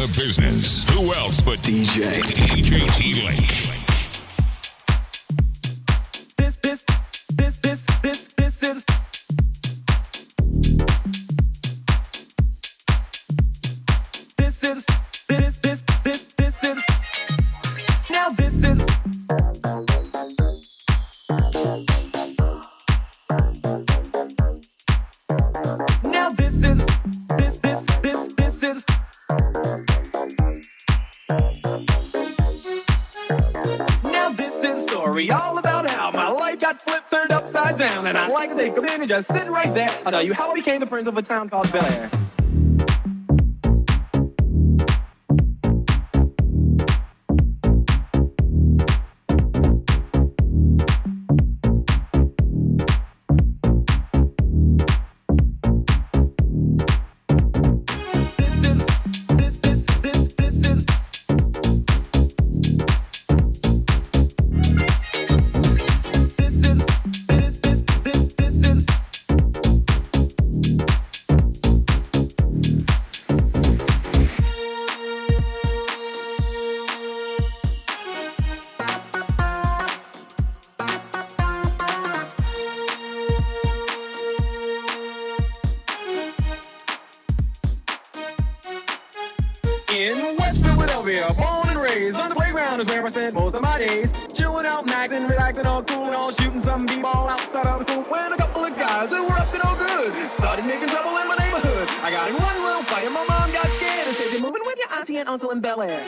the business. Who else but DJ DJ T Lake? Just sitting right there. I'll tell you how I became the prince of a town called Bel Air. I got in one room fighting. My mom got scared and said, You're moving with your auntie and uncle in Bel Air.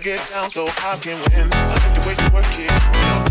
trying to get down so I can win. I like the way you work it. You know?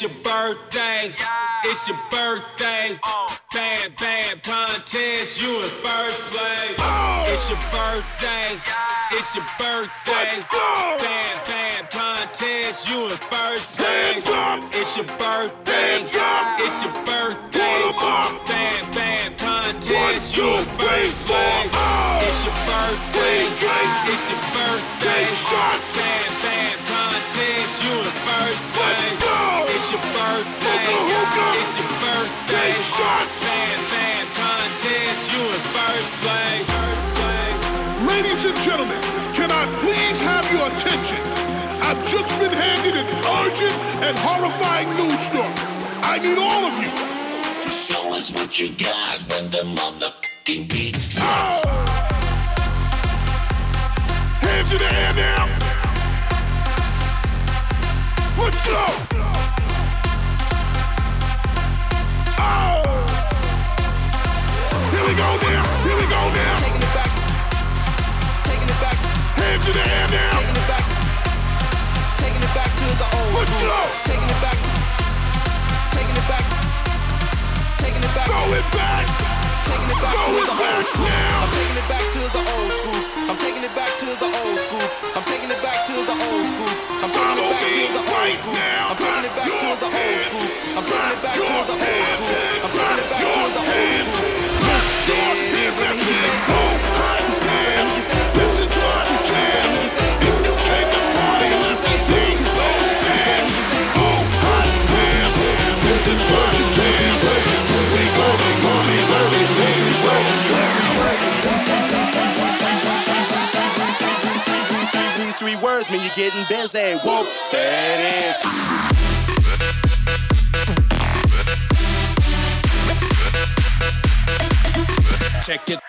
It's your birthday. It's your birthday. Bad, bad contest. You in first place. It's your birthday. It's your birthday. ancient and horrifying news stories. I need all of you to show us what you got when the motherfucking beat drops. Oh. Hands in the air now. Let's go. Oh. Here we go now. Here we go now. Taking it back. Taking it back. Hands in the air now. Taking it back back to the old school. Taking it back Taking it back. Taking it back. Going back. Taking it back to the old school. I'm taking it back to the old school. I'm taking it back to the old school. I'm taking it back to the old school. I'm taking it back to the old school. getting busy. Whoop, that is. check it.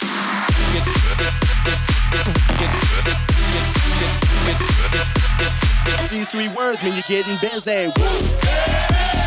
These three words mean you're getting busy. Woo.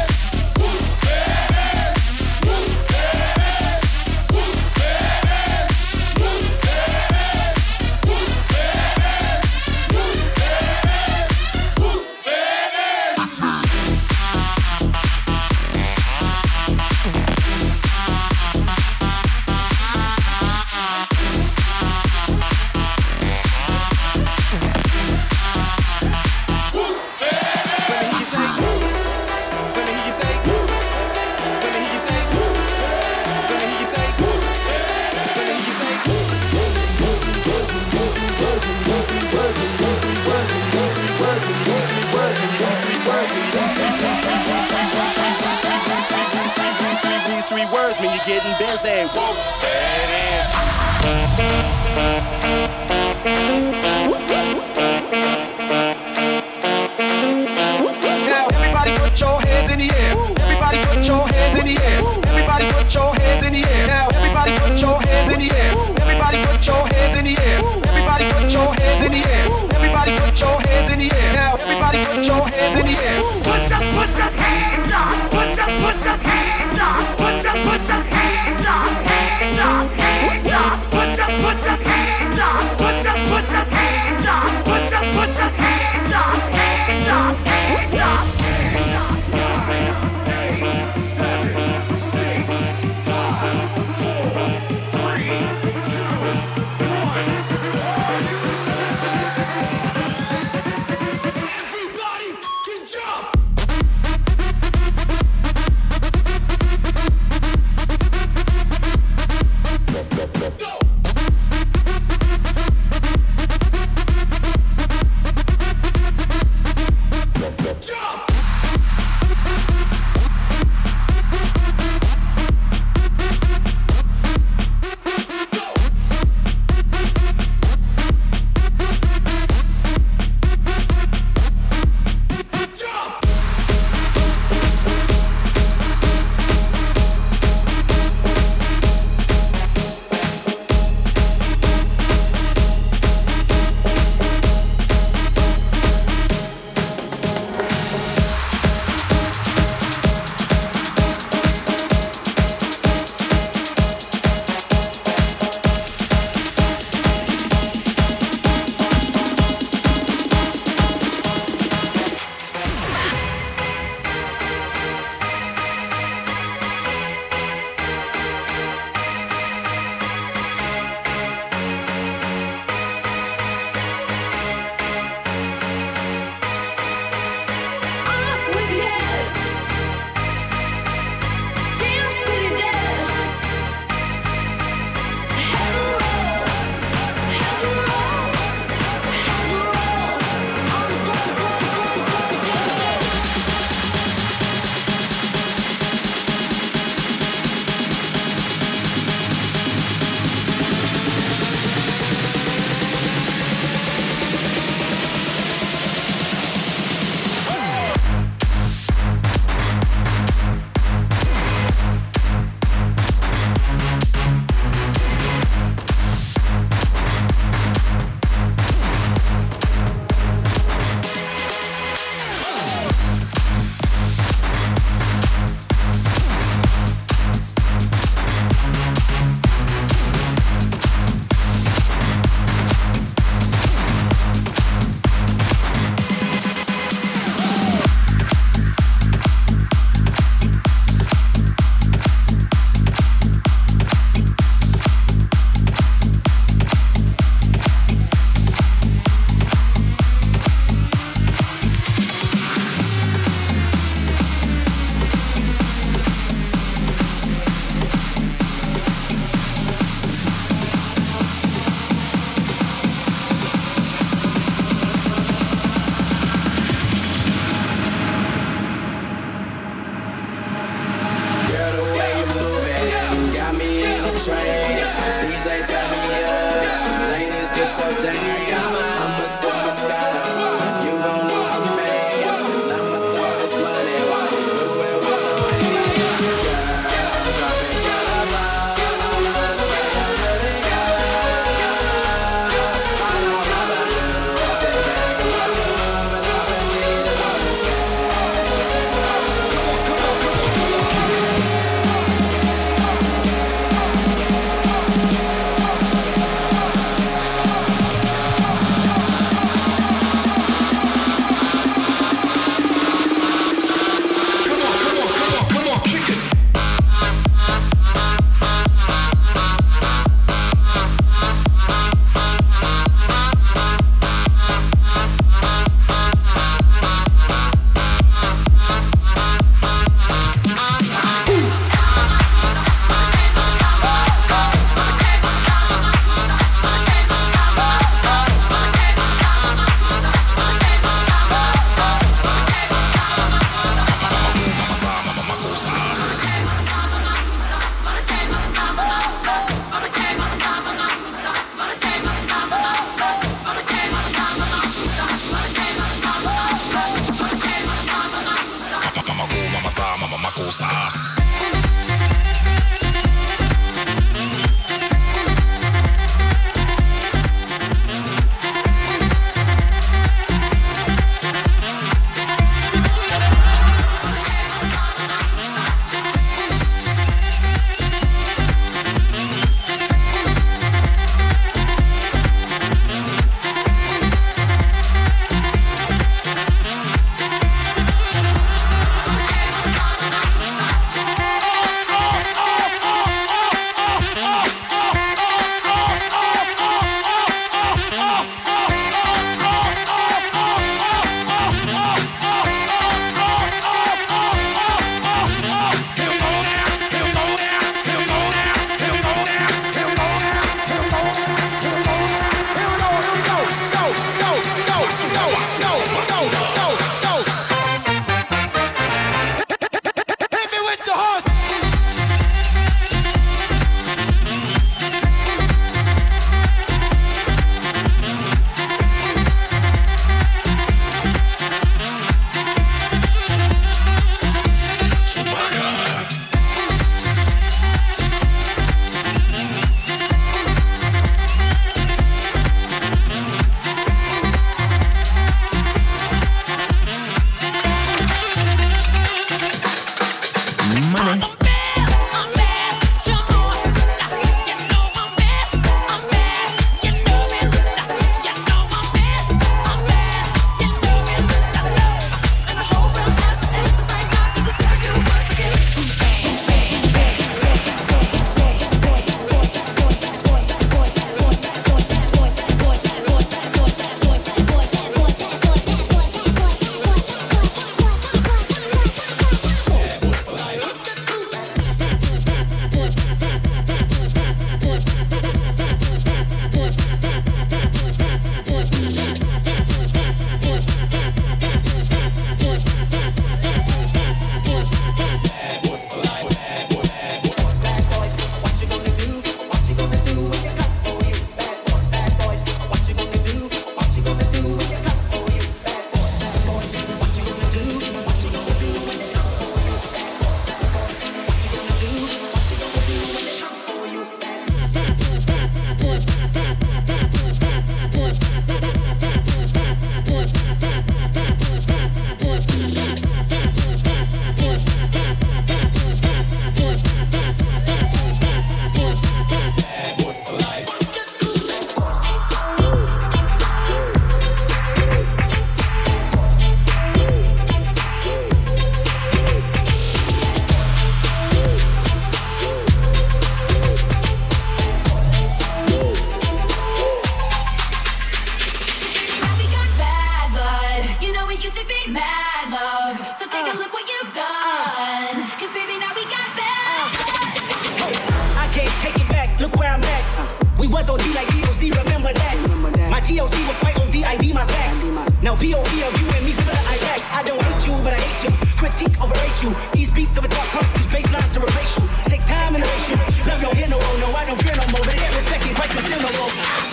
We was OD like DOC, remember that? remember that? My DOC was quite OD, ID my facts. Now POV of you and me, similar Iraq. I don't hate you, but I hate you. Critique, overrate you. These beats of a dark heart, these bass lines to replace you. Take time and erase you. Love your hair no more, no, I don't fear no more. But it ain't respecting Christ, but still no more.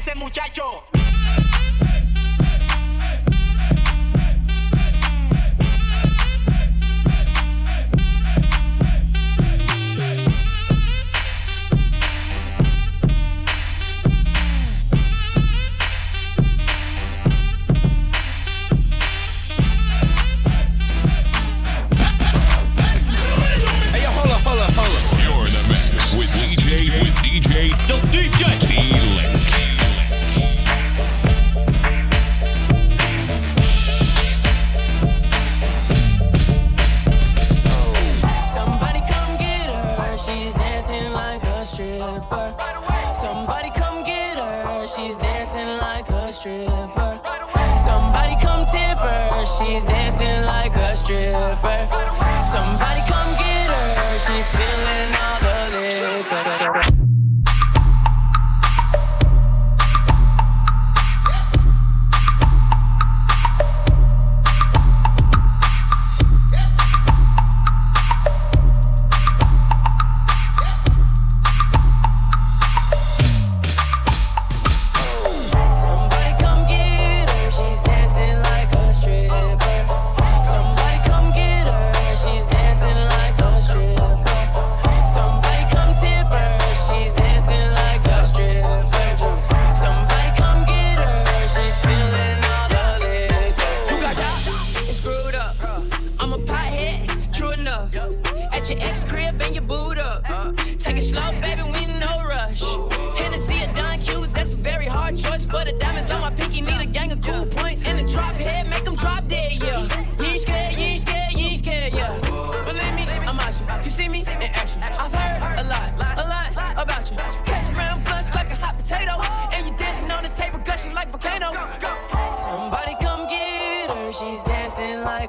ese muchacho.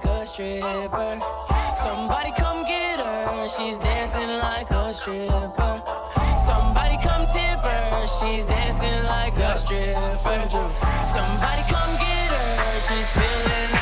like a stripper. Somebody come get her, she's dancing like a stripper. Somebody come tip her, she's dancing like a stripper. Somebody come get her, she's feeling.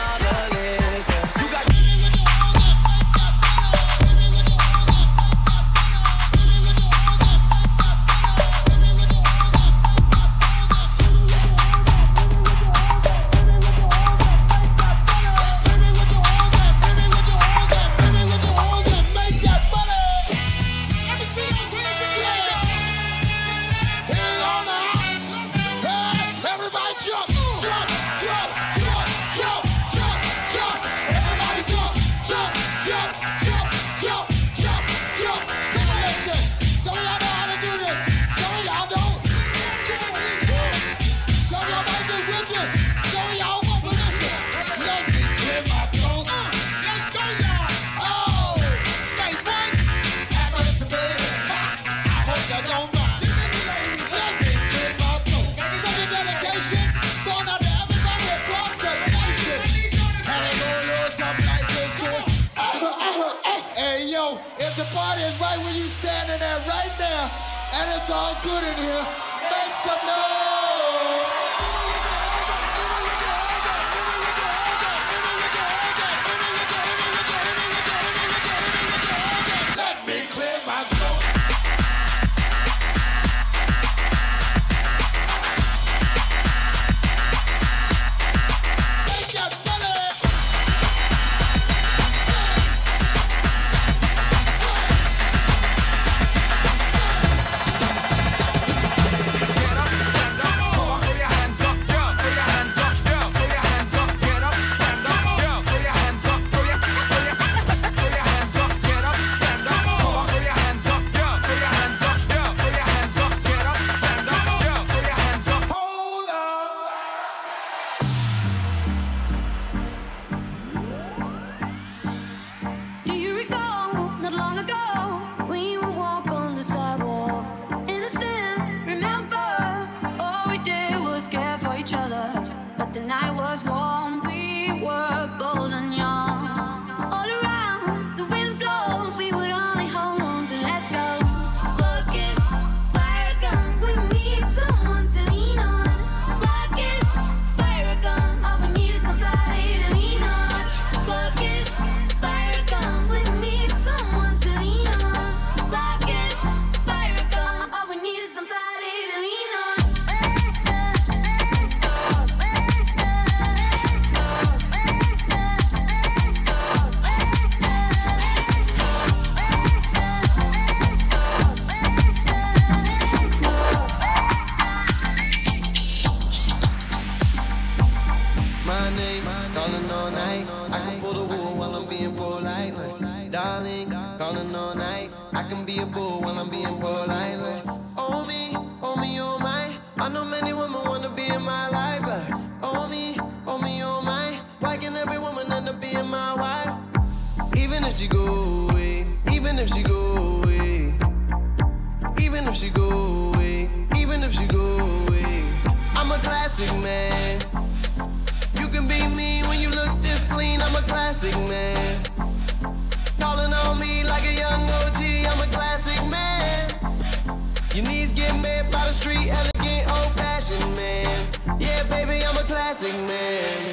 Classic man.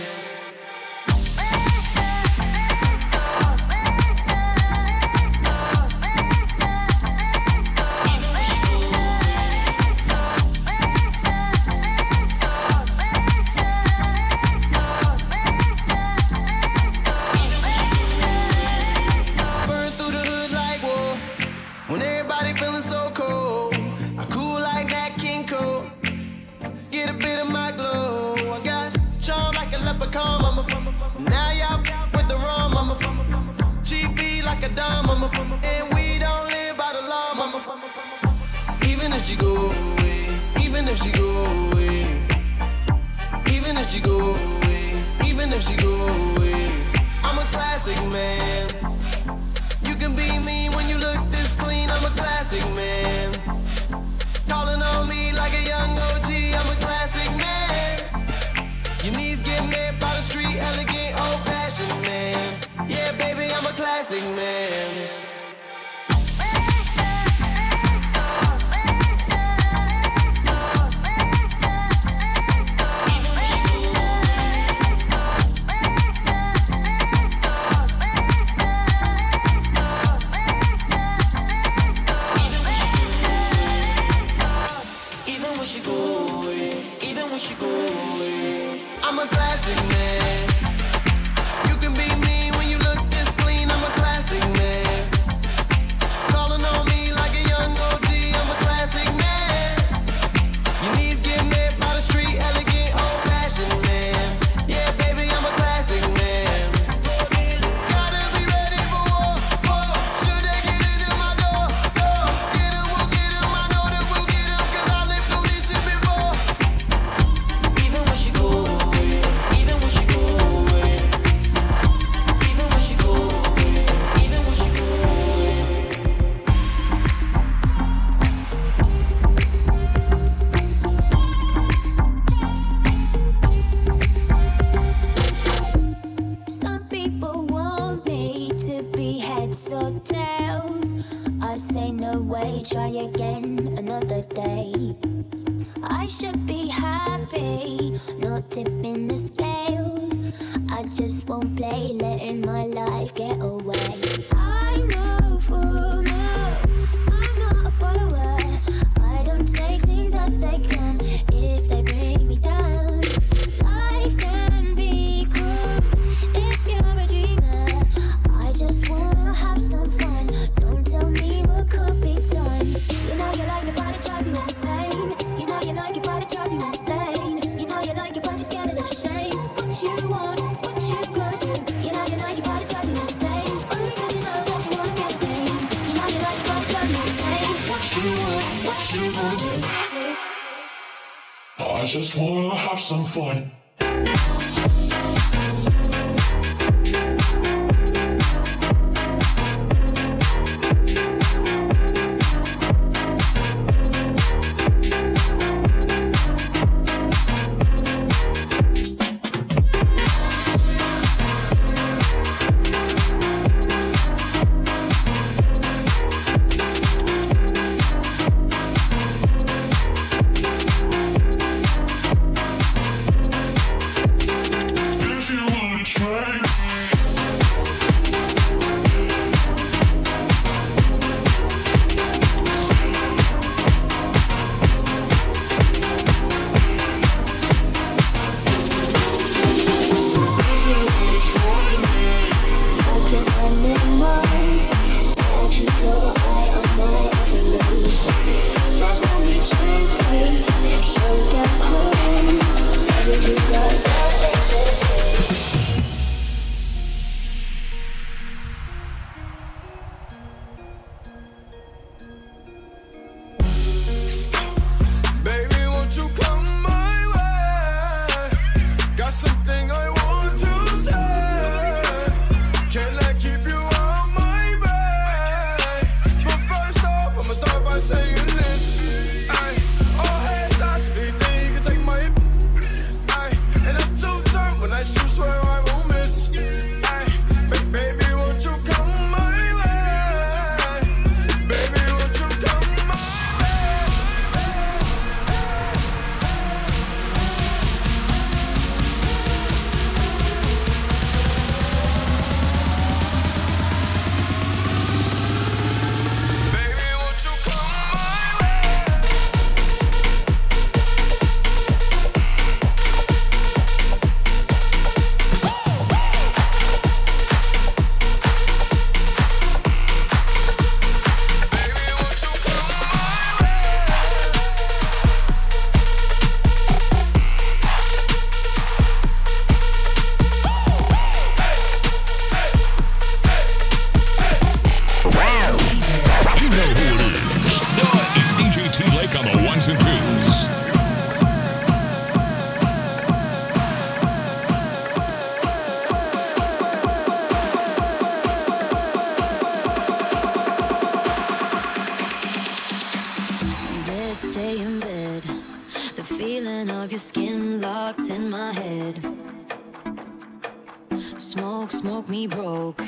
smoke, smoke me broke.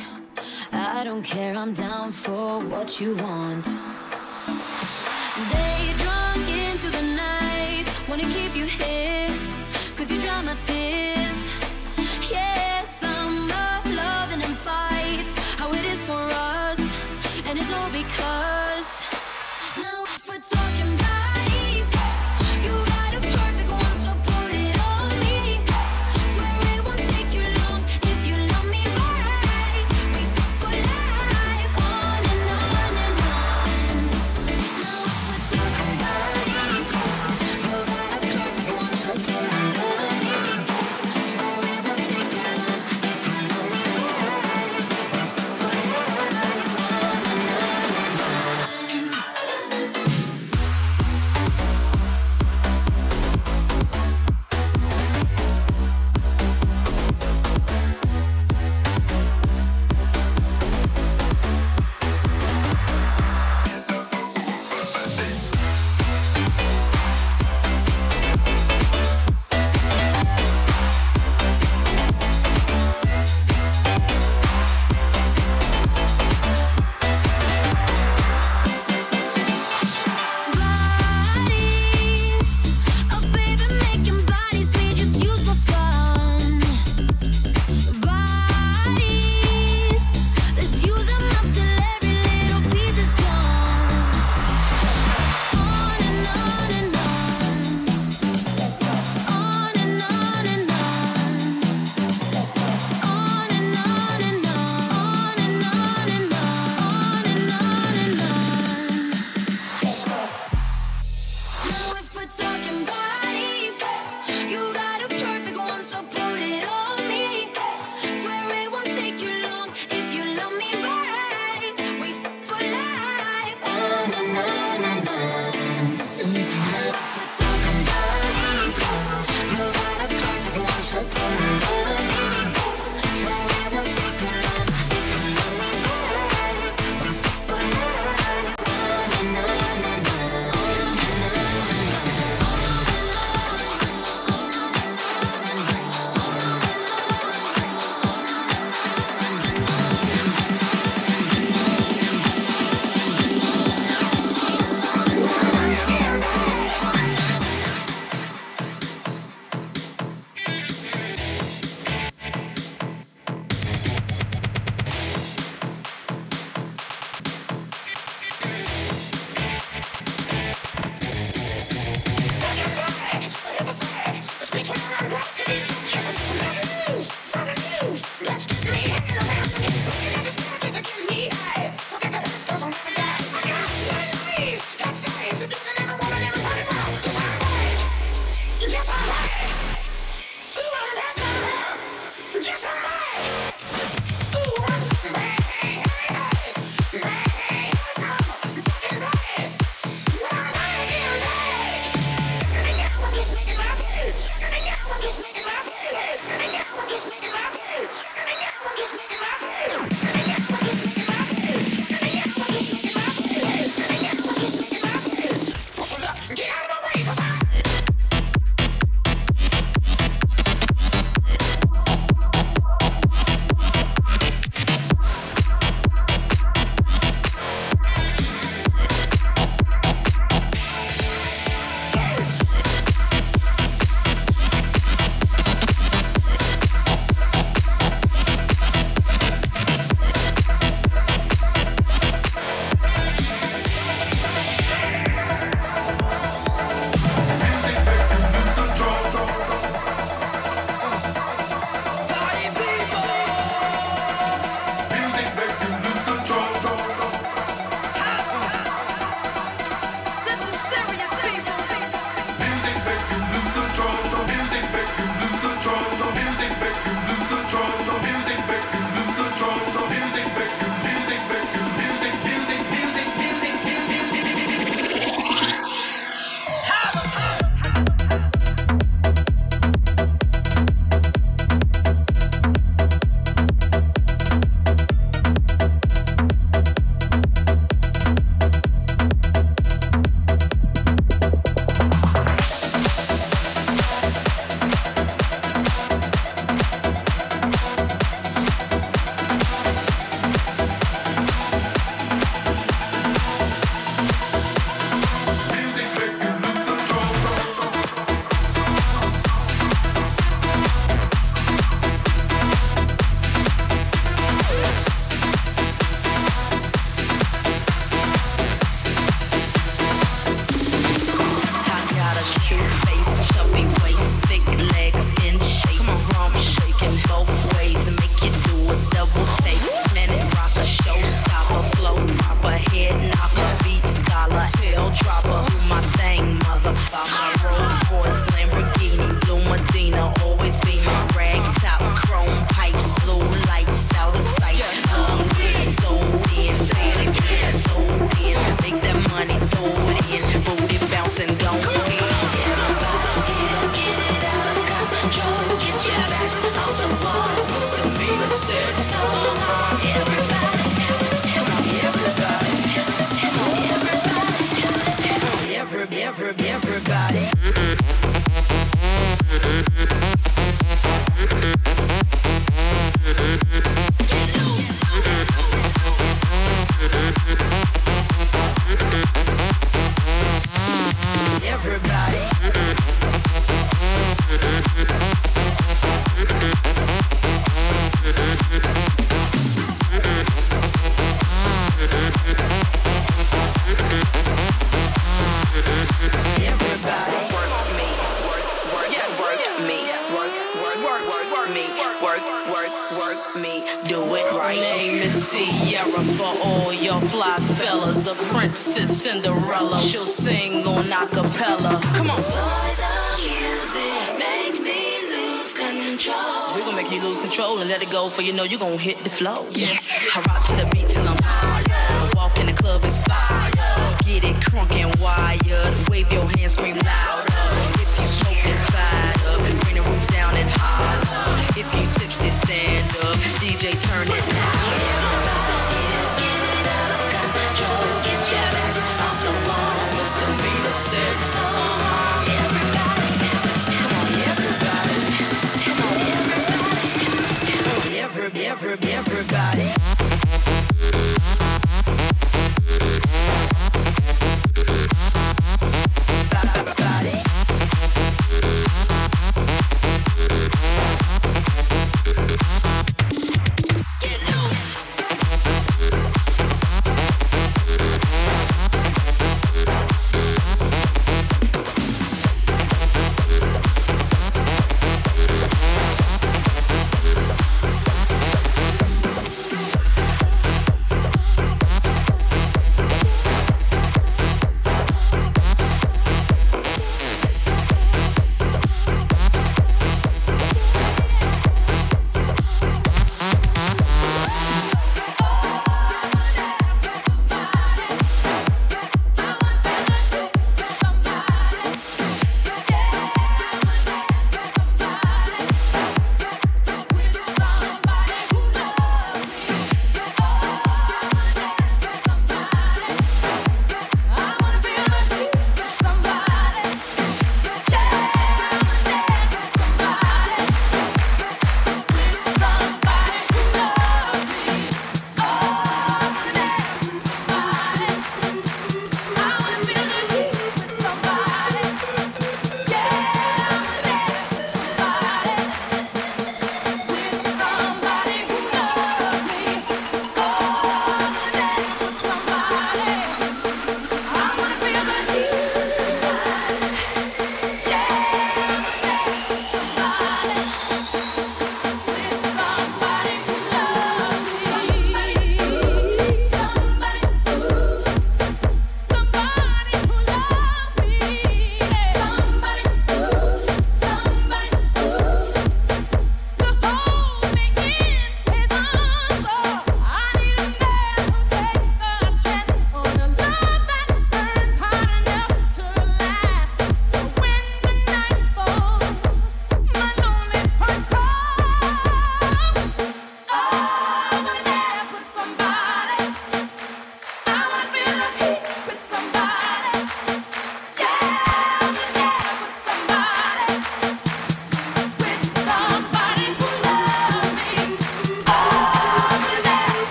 I don't care, I'm down for what you want. They drunk into the night, wanna keep.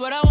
What. I